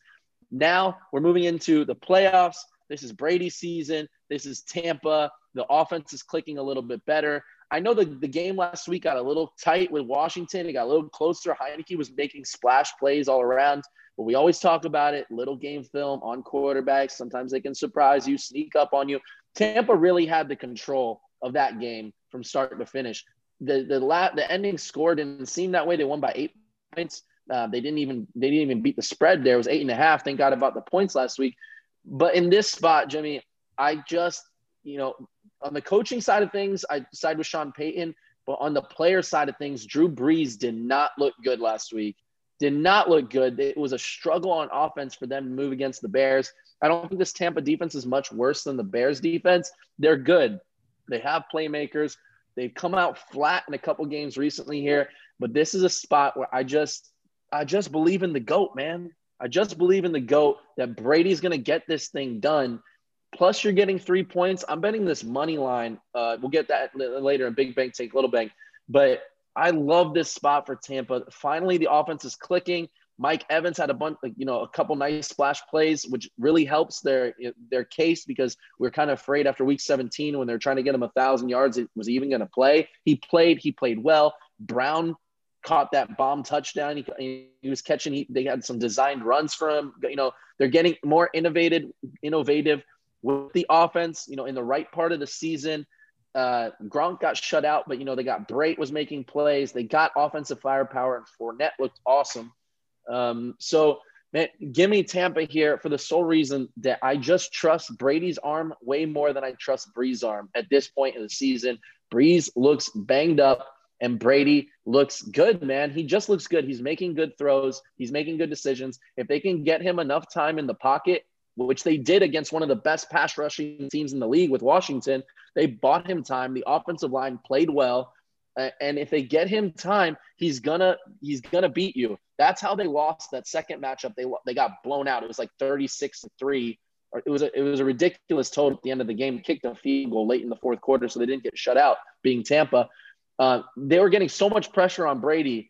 Now we're moving into the playoffs. This is Brady season. This is Tampa. The offense is clicking a little bit better. I know the, the game last week got a little tight with Washington. It got a little closer. Heinicke was making splash plays all around, but we always talk about it. Little game film on quarterbacks. Sometimes they can surprise you, sneak up on you. Tampa really had the control of that game from start to finish. The the la- the ending score didn't seem that way. They won by eight points. Uh, they didn't even they didn't even beat the spread. There it was eight and a half. Thank God about the points last week. But in this spot, Jimmy, I just you know on the coaching side of things, I side with Sean Payton. But on the player side of things, Drew Brees did not look good last week. Did not look good. It was a struggle on offense for them to move against the Bears. I don't think this Tampa defense is much worse than the Bears defense. They're good. They have playmakers. They've come out flat in a couple games recently here, but this is a spot where I just I just believe in the GOAT, man. I just believe in the GOAT that Brady's going to get this thing done. Plus, you're getting three points. I'm betting this money line. Uh, we'll get that later in Big Bank Take Little Bank. But I love this spot for Tampa. Finally, the offense is clicking. Mike Evans had a bunch, you know, a couple nice splash plays, which really helps their their case because we are kind of afraid after Week 17 when they're trying to get him a thousand yards, it was even going to play. He played. He played well. Brown caught that bomb touchdown. He, he was catching. He, they had some designed runs for him. You know, they're getting more innovative, innovative with the offense. You know, in the right part of the season. Uh, Gronk got shut out, but you know they got Brate was making plays. They got offensive firepower, and Fournette looked awesome. Um, so, man, give me Tampa here for the sole reason that I just trust Brady's arm way more than I trust Brees' arm at this point in the season. Brees looks banged up and Brady looks good, man. He just looks good. He's making good throws. He's making good decisions. If they can get him enough time in the pocket, which they did against one of the best pass rushing teams in the league with Washington, they bought him time. The offensive line played well. And if they get him time, he's gonna he's gonna beat you. That's how they lost that second matchup. They they got blown out. It was like 36 to 3. It was a, it was a ridiculous total at the end of the game. Kicked a field goal late in the fourth quarter, so they didn't get shut out. Being Tampa, uh, they were getting so much pressure on Brady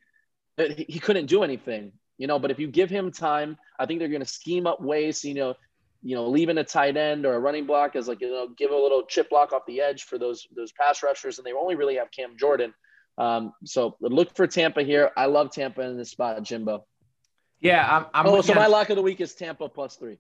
that he couldn't do anything, you know. But if you give him time, I think they're going to scheme up ways, you know, you know, leaving a tight end or a running block as like you know, give a little chip block off the edge for those those pass rushers, and they only really have Cam Jordan. Um, so look for Tampa here. I love Tampa in this spot, Jimbo. Yeah, I'm. I'm oh, so my lock of the week is Tampa plus three.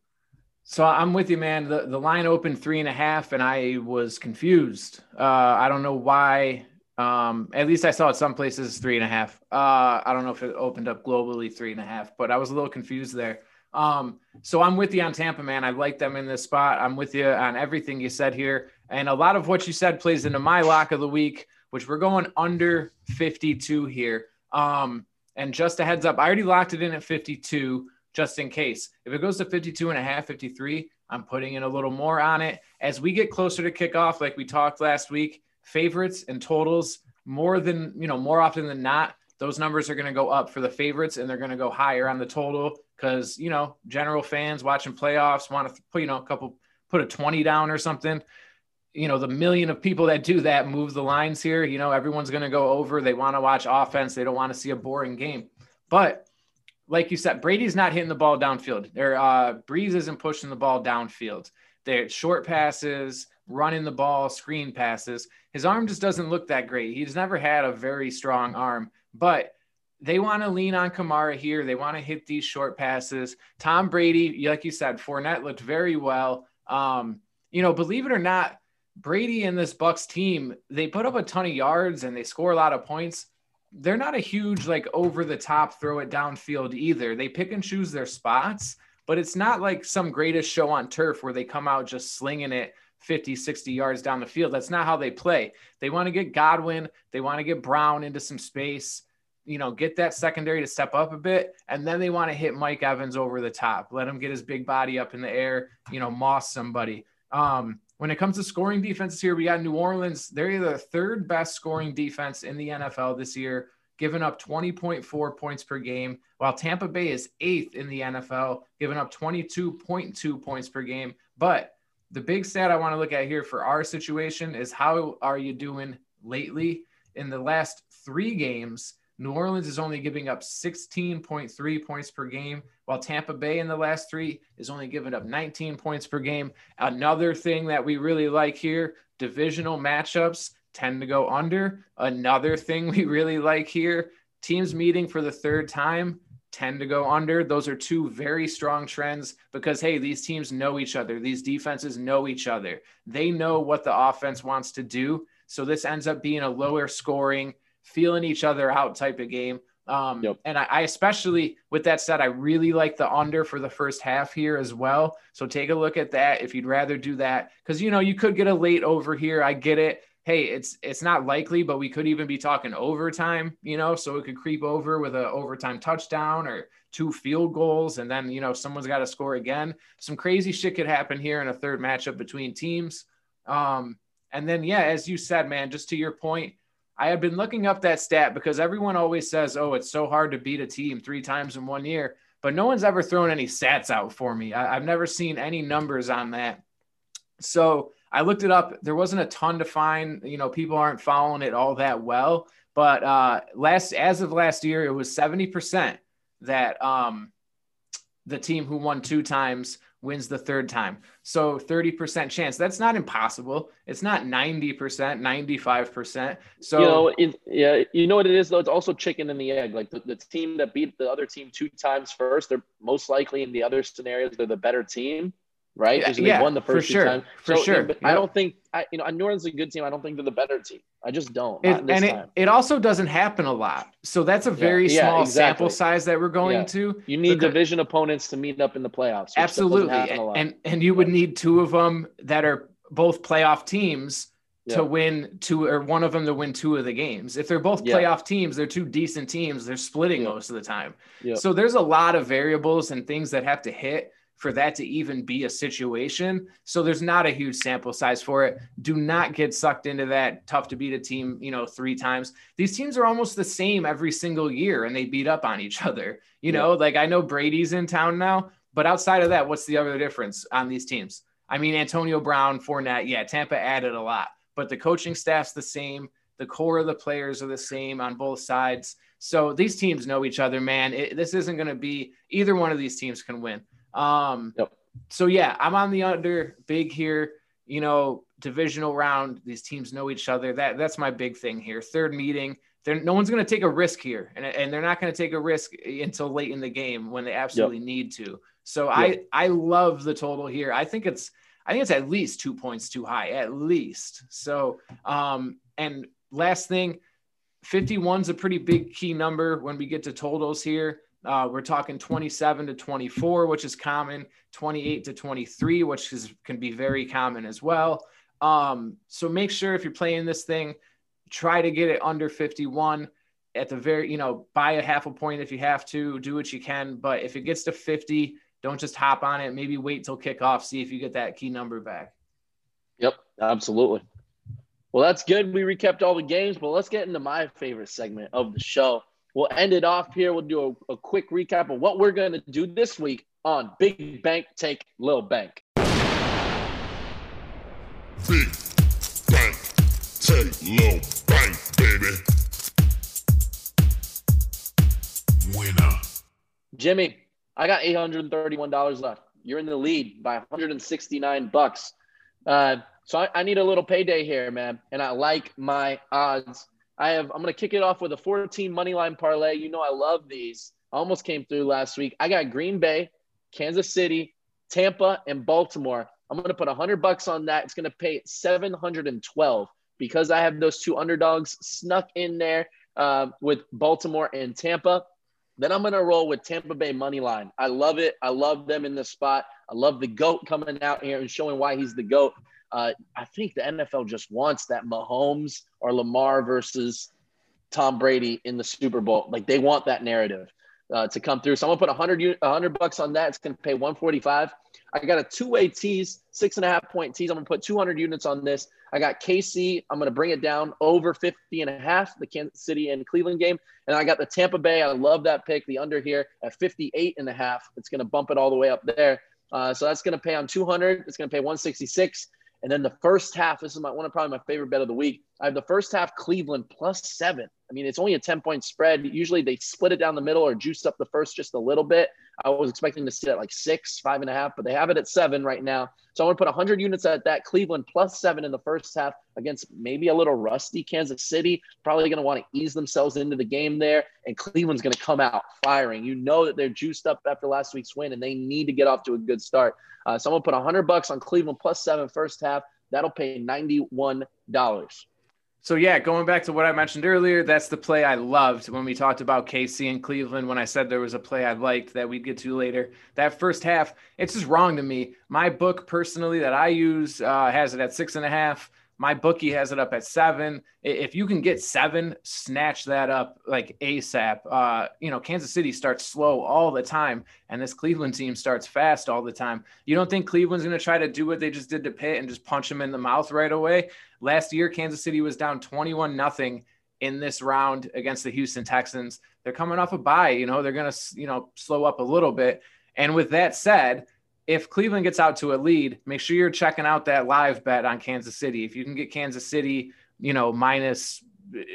So I'm with you, man. The the line opened three and a half, and I was confused. Uh, I don't know why um, at least I saw it some places three and a half. Uh, I don't know if it opened up globally three and a half, but I was a little confused there. Um, so I'm with you on Tampa, man. I like them in this spot. I'm with you on everything you said here. And a lot of what you said plays into my lock of the week, which we're going under 52 here. Um, and just a heads up, I already locked it in at 52 just in case. If it goes to 52 and a half, 53, I'm putting in a little more on it. As we get closer to kickoff, like we talked last week, favorites and totals more than you know more often than not those numbers are going to go up for the favorites and they're going to go higher on the total because you know general fans watching playoffs want to put you know a couple put a 20 down or something. You know the million of people that do that move the lines here you know everyone's going to go over. They want to watch offense. They don't want to see a boring game. But like you said brady's not hitting the ball downfield there uh brees isn't pushing the ball downfield. They're short passes running the ball, screen passes. His arm just doesn't look that great. He's never had a very strong arm, but they want to lean on Kamara here. They want to hit these short passes. Tom Brady, like you said, Fournette looked very well. Um, you know, believe it or not, Brady and this Bucs team, they put up a ton of yards and they score a lot of points. They're not a huge like over the top throw it downfield either. They pick and choose their spots, but it's not like some greatest show on turf where they come out just slinging it 50, 60 yards down the field. That's not how they play. They want to get Godwin, they want to get Brown into some space, you know, get that secondary to step up a bit. And then they want to hit Mike Evans over the top, let him get his big body up in the air, you know, moss somebody. Um, when it comes to scoring defenses here, we got New Orleans. They're the third best scoring defense in the NFL this year, giving up 20.4 points per game, while Tampa Bay is eighth in the NFL, giving up 22.2 points per game. But the big stat I want to look at here for our situation is how are you doing lately? In the last three games, New Orleans is only giving up 16.3 points per game, while Tampa Bay in the last three is only giving up 19 points per game. Another thing that we really like here divisional matchups tend to go under. Another thing we really like here teams meeting for the third time tend to go under. Those are two very strong trends because, hey, these teams know each other. These defenses know each other. They know what the offense wants to do. So this ends up being a lower scoring, feeling each other out type of game. Um, yep. And I, I, especially, with that said, I really like the under for the first half here as well. So take a look at that if you'd rather do that. Because, you know, you could get a late over here. I get it hey, it's it's not likely, but we could even be talking overtime, you know, so it could creep over with an overtime touchdown or two field goals, and then you know someone's got to score again. Some crazy shit could happen here in a third matchup between teams. Um, and then yeah, as you said, man, just to your point, I have been looking up that stat because everyone always says, oh, it's so hard to beat a team three times in one year, but no one's ever thrown any stats out for me. I, I've never seen any numbers on that. So I looked it up. There wasn't a ton to find. You know, people aren't following it all that well. But uh, last, as of last year, it was seventy percent that um, the team who won two times wins the third time. So 30% chance. That's not impossible. It's not 90%, 95%. So you know, it, yeah, you know what it is though? It's also chicken and the egg. Like the, the team that beat the other team two times first, they're most likely in the other scenarios, they're the better team right? Yeah, yeah won the first for sure, time. For so, sure. But yep. I don't think I, you know, New Orleans is a good team. I don't think they're the better team. I just don't. It, and it, it, also doesn't happen a lot. So that's a very yeah, small yeah, exactly. sample size that we're going to. You need because, division opponents to meet up in the playoffs. Absolutely. And and you would need two of them that are both playoff teams to win two or one of them to win two of the games. If they're both playoff teams, they're two decent teams. They're splitting most of the time. So there's a lot of variables and things that have to hit for that to even be a situation. So there's not a huge sample size for it. Do not get sucked into that tough to beat a team, you know, three times. These teams are almost the same every single year and they beat up on each other. You yeah. know, like I know Brady's in town now, but outside of that, what's the other difference on these teams? I mean, Antonio Brown, Fournette, yeah, Tampa added a lot, but the coaching staff's the same. The core of the players are the same on both sides. So these teams know each other, man. It, this isn't going to be either one of these teams can win. Um, yep. So yeah, I'm on the under big here. You know, divisional round. These teams know each other. That that's my big thing here. Third meeting. They're, no one's going to take a risk here, and, and they're not going to take a risk until late in the game when they absolutely yep. need to. So yep. I I love the total here. I think it's I think it's at least two points too high, at least. So um and last thing, 51 is a pretty big key number when we get to totals here. Uh, we're talking 27 to 24, which is common, 28 to 23, which is can be very common as well. Um, so make sure if you're playing this thing, try to get it under 51 at the very, you know, buy a half a point if you have to, do what you can. But if it gets to 50, don't just hop on it. Maybe wait till kickoff, see if you get that key number back. Yep, absolutely. Well, that's good. We recapped all the games, but let's get into my favorite segment of the show. We'll end it off here. We'll do a, a quick recap of what we're going to do this week on Big Bank Take Lil Bank. Big Bank Take Lil Bank, baby. Winner. Jimmy, I got $831 left. You're in the lead by 169 bucks. Uh, so I, I need a little payday here, man. And I like my odds I have. I'm to kick it off with a 14 money line parlay. You know I love these. I almost came through last week. I got Green Bay, Kansas City, Tampa, and Baltimore. I'm to put 100 bucks on that. It's to pay 712 because I have those two underdogs snuck in there uh, with Baltimore and Tampa. Then I'm to roll with Tampa Bay money line. I love it. I love them in this spot. I love the GOAT coming out here and showing why he's the GOAT. Uh, I think the NFL just wants that Mahomes or Lamar versus Tom Brady in the Super Bowl. Like they want that narrative uh, to come through. So I'm gonna put 100 100 bucks on that. It's gonna pay 145. I got a two way tease, six and a half point tease. I'm gonna put 200 units on this. I got KC. I'm gonna bring it down over 50 and a half, the Kansas City and Cleveland game. And I got the Tampa Bay. I love that pick. The under here at 58 and a half. It's gonna bump it all the way up there. Uh, so that's gonna pay on 200. It's gonna pay 166. And then the first half, this is my one of probably my favorite bet of the week. I have the first half Cleveland plus seven. I mean, it's only a 10 point spread. Usually they split it down the middle or juice up the first just a little bit. I was expecting to see it at like six, five and a half, but they have it at seven right now. So I'm going to put 100 units at that. Cleveland plus seven in the first half against maybe a little rusty Kansas City. Probably going to want to ease themselves into the game there. And Cleveland's going to come out firing. You know that they're juiced up after last week's win and they need to get off to a good start. Uh, so I'm going to put 100 bucks on Cleveland plus seven first half. That'll pay $91. So yeah, going back to what I mentioned earlier, that's the play I loved when we talked about KC and Cleveland. When I said there was a play I liked that we'd get to later, that first half, it's just wrong to me. My book personally that I use uh, has it at six and a half. My bookie has it up at seven. If you can get seven, snatch that up like ASAP. Uh, you know, Kansas City starts slow all the time, and this Cleveland team starts fast all the time. You don't think Cleveland's going to try to do what they just did to Pitt and just punch him in the mouth right away? Last year, Kansas City was down 21 nothing in this round against the Houston Texans. They're coming off a bye. You know, they're going to, you know, slow up a little bit. And with that said, if Cleveland gets out to a lead, make sure you're checking out that live bet on Kansas City. If you can get Kansas City, you know, minus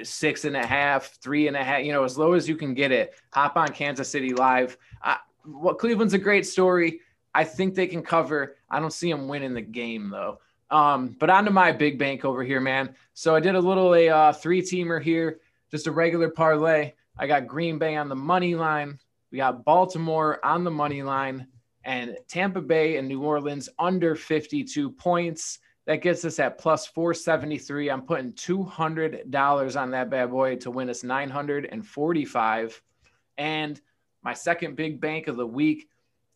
six and a half, three and a half, you know, as low as you can get it, hop on Kansas City live. Uh, well, Cleveland's a great story. I think they can cover. I don't see them winning the game though. Um, but on to my big bank over here, man. So I did a little a uh, three teamer here, just a regular parlay. I got Green Bay on the money line. We got Baltimore on the money line and Tampa Bay and New Orleans under 52 points. That gets us at plus 473. I'm putting $200 on that bad boy to win us 945. And my second big bank of the week.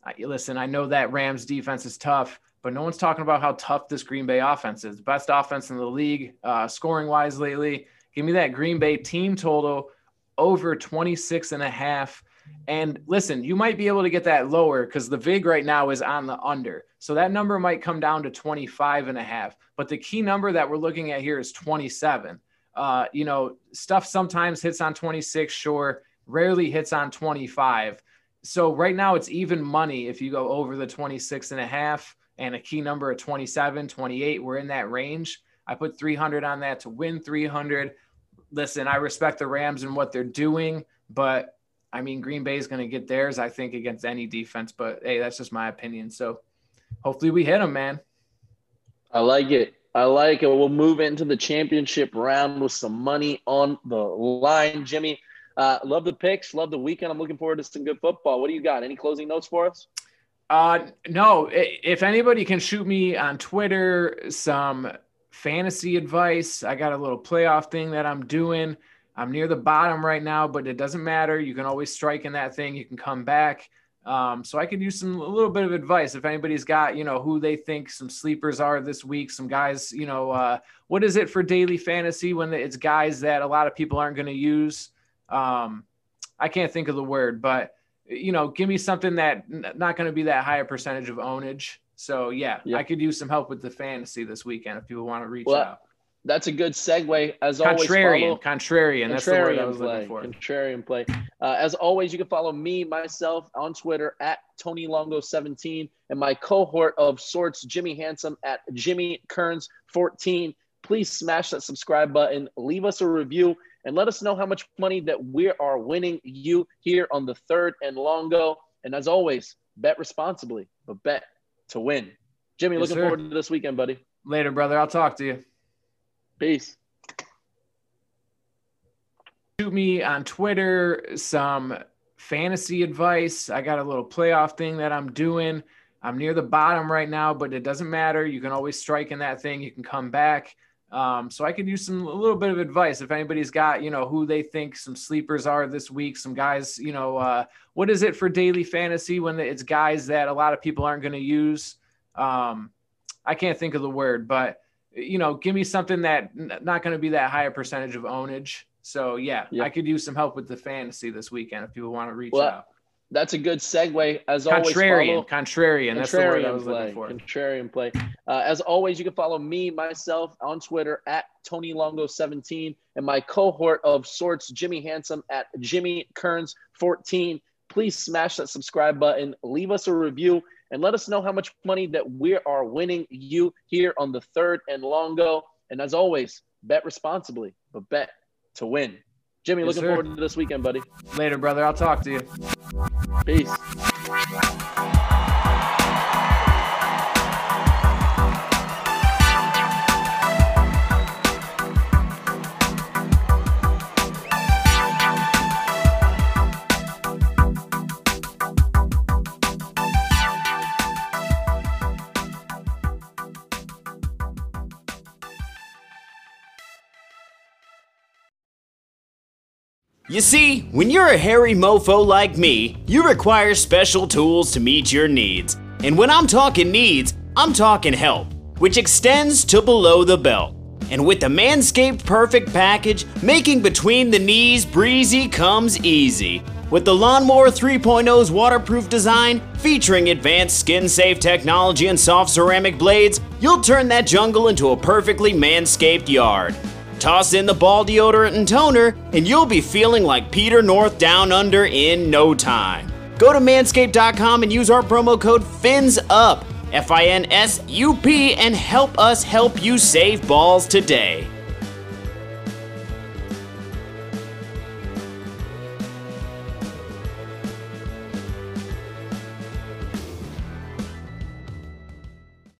I, listen, I know that Rams defense is tough, but no one's talking about how tough this Green Bay offense is. Best offense in the league, uh, scoring wise lately. Give me that Green Bay team total over 26 and a half. And listen, you might be able to get that lower because the VIG right now is on the under. So that number might come down to 25 and a half. But the key number that we're looking at here is 27. Uh, you know, stuff sometimes hits on 26, sure, rarely hits on 25. So right now it's even money if you go over the 26 and a half and a key number of 27, 28. We're in that range. I put 300 on that to win 300. Listen, I respect the Rams and what they're doing, but I mean, Green Bay is going to get theirs, I think, against any defense. But hey, that's just my opinion. So hopefully we hit them, man. I like it. I like it. We'll move into the championship round with some money on the line. Jimmy, uh, love the picks. Love the weekend. I'm looking forward to some good football. What do you got? Any closing notes for us? Uh, no. If anybody can shoot me on Twitter some fantasy advice, I got a little playoff thing that I'm doing. I'm near the bottom right now, but it doesn't matter. You can always strike in that thing. You can come back. Um, so I could use some a little bit of advice if anybody's got you know who they think some sleepers are this week. Some guys, you know, uh, what is it for daily fantasy when it's guys that a lot of people aren't going to use? Um, I can't think of the word, but you know, give me something that not going to be that high a percentage of ownage. So yeah, yep. I could use some help with the fantasy this weekend if people want to reach well, out that's a good segue. As contrarian, always, follow, contrarian. That's the word I was play, looking for. Contrarian play. Uh, as always, you can follow me myself on Twitter at Tony Longo 17 and my cohort of sorts, Jimmy Handsome at Jimmy Kearns 14. Please smash that subscribe button, leave us a review, and let us know how much money that we are winning you here on the third and Longo. And as always, bet responsibly, but bet to win. Jimmy, yes, looking sir. forward to this weekend, buddy. Later, brother. I'll talk to you. Peace. Shoot me on Twitter some fantasy advice. I got a little playoff thing that I'm doing. I'm near the bottom right now, but it doesn't matter. You can always strike in that thing. You can come back. Um, so I could use some a little bit of advice if anybody's got you know who they think some sleepers are this week. Some guys, you know, uh, what is it for daily fantasy when it's guys that a lot of people aren't going to use? Um, I can't think of the word, but you know, give me something that not going to be that high a percentage of ownage. So yeah, I could use some help with the fantasy this weekend if people want to reach well, out. That's a good segue. As contrarian, always, follow, contrarian. That's the word I was play, looking for. Contrarian play. Uh, as always, you can follow me myself on Twitter at Tony Longo 17 and my cohort of sorts, Jimmy Handsome at Jimmy Kearns 14. Please smash that subscribe button, leave us a review, and let us know how much money that we are winning you here on the third and Longo. And as always, bet responsibly, but bet to win. Jimmy, yes, looking sir. forward to this weekend, buddy. Later, brother. I'll talk to you. Peace. You see, when you're a hairy mofo like me, you require special tools to meet your needs. And when I'm talking needs, I'm talking help, which extends to below the belt. And with the Manscaped Perfect Package, making between the knees breezy comes easy. With the Lawnmower 3.0's waterproof design, featuring advanced skin safe technology and soft ceramic blades, you'll turn that jungle into a perfectly manscaped yard. Toss in the ball deodorant and toner, and you'll be feeling like Peter North down under in no time. Go to manscaped.com and use our promo code FINSUP, F I N S U P, and help us help you save balls today.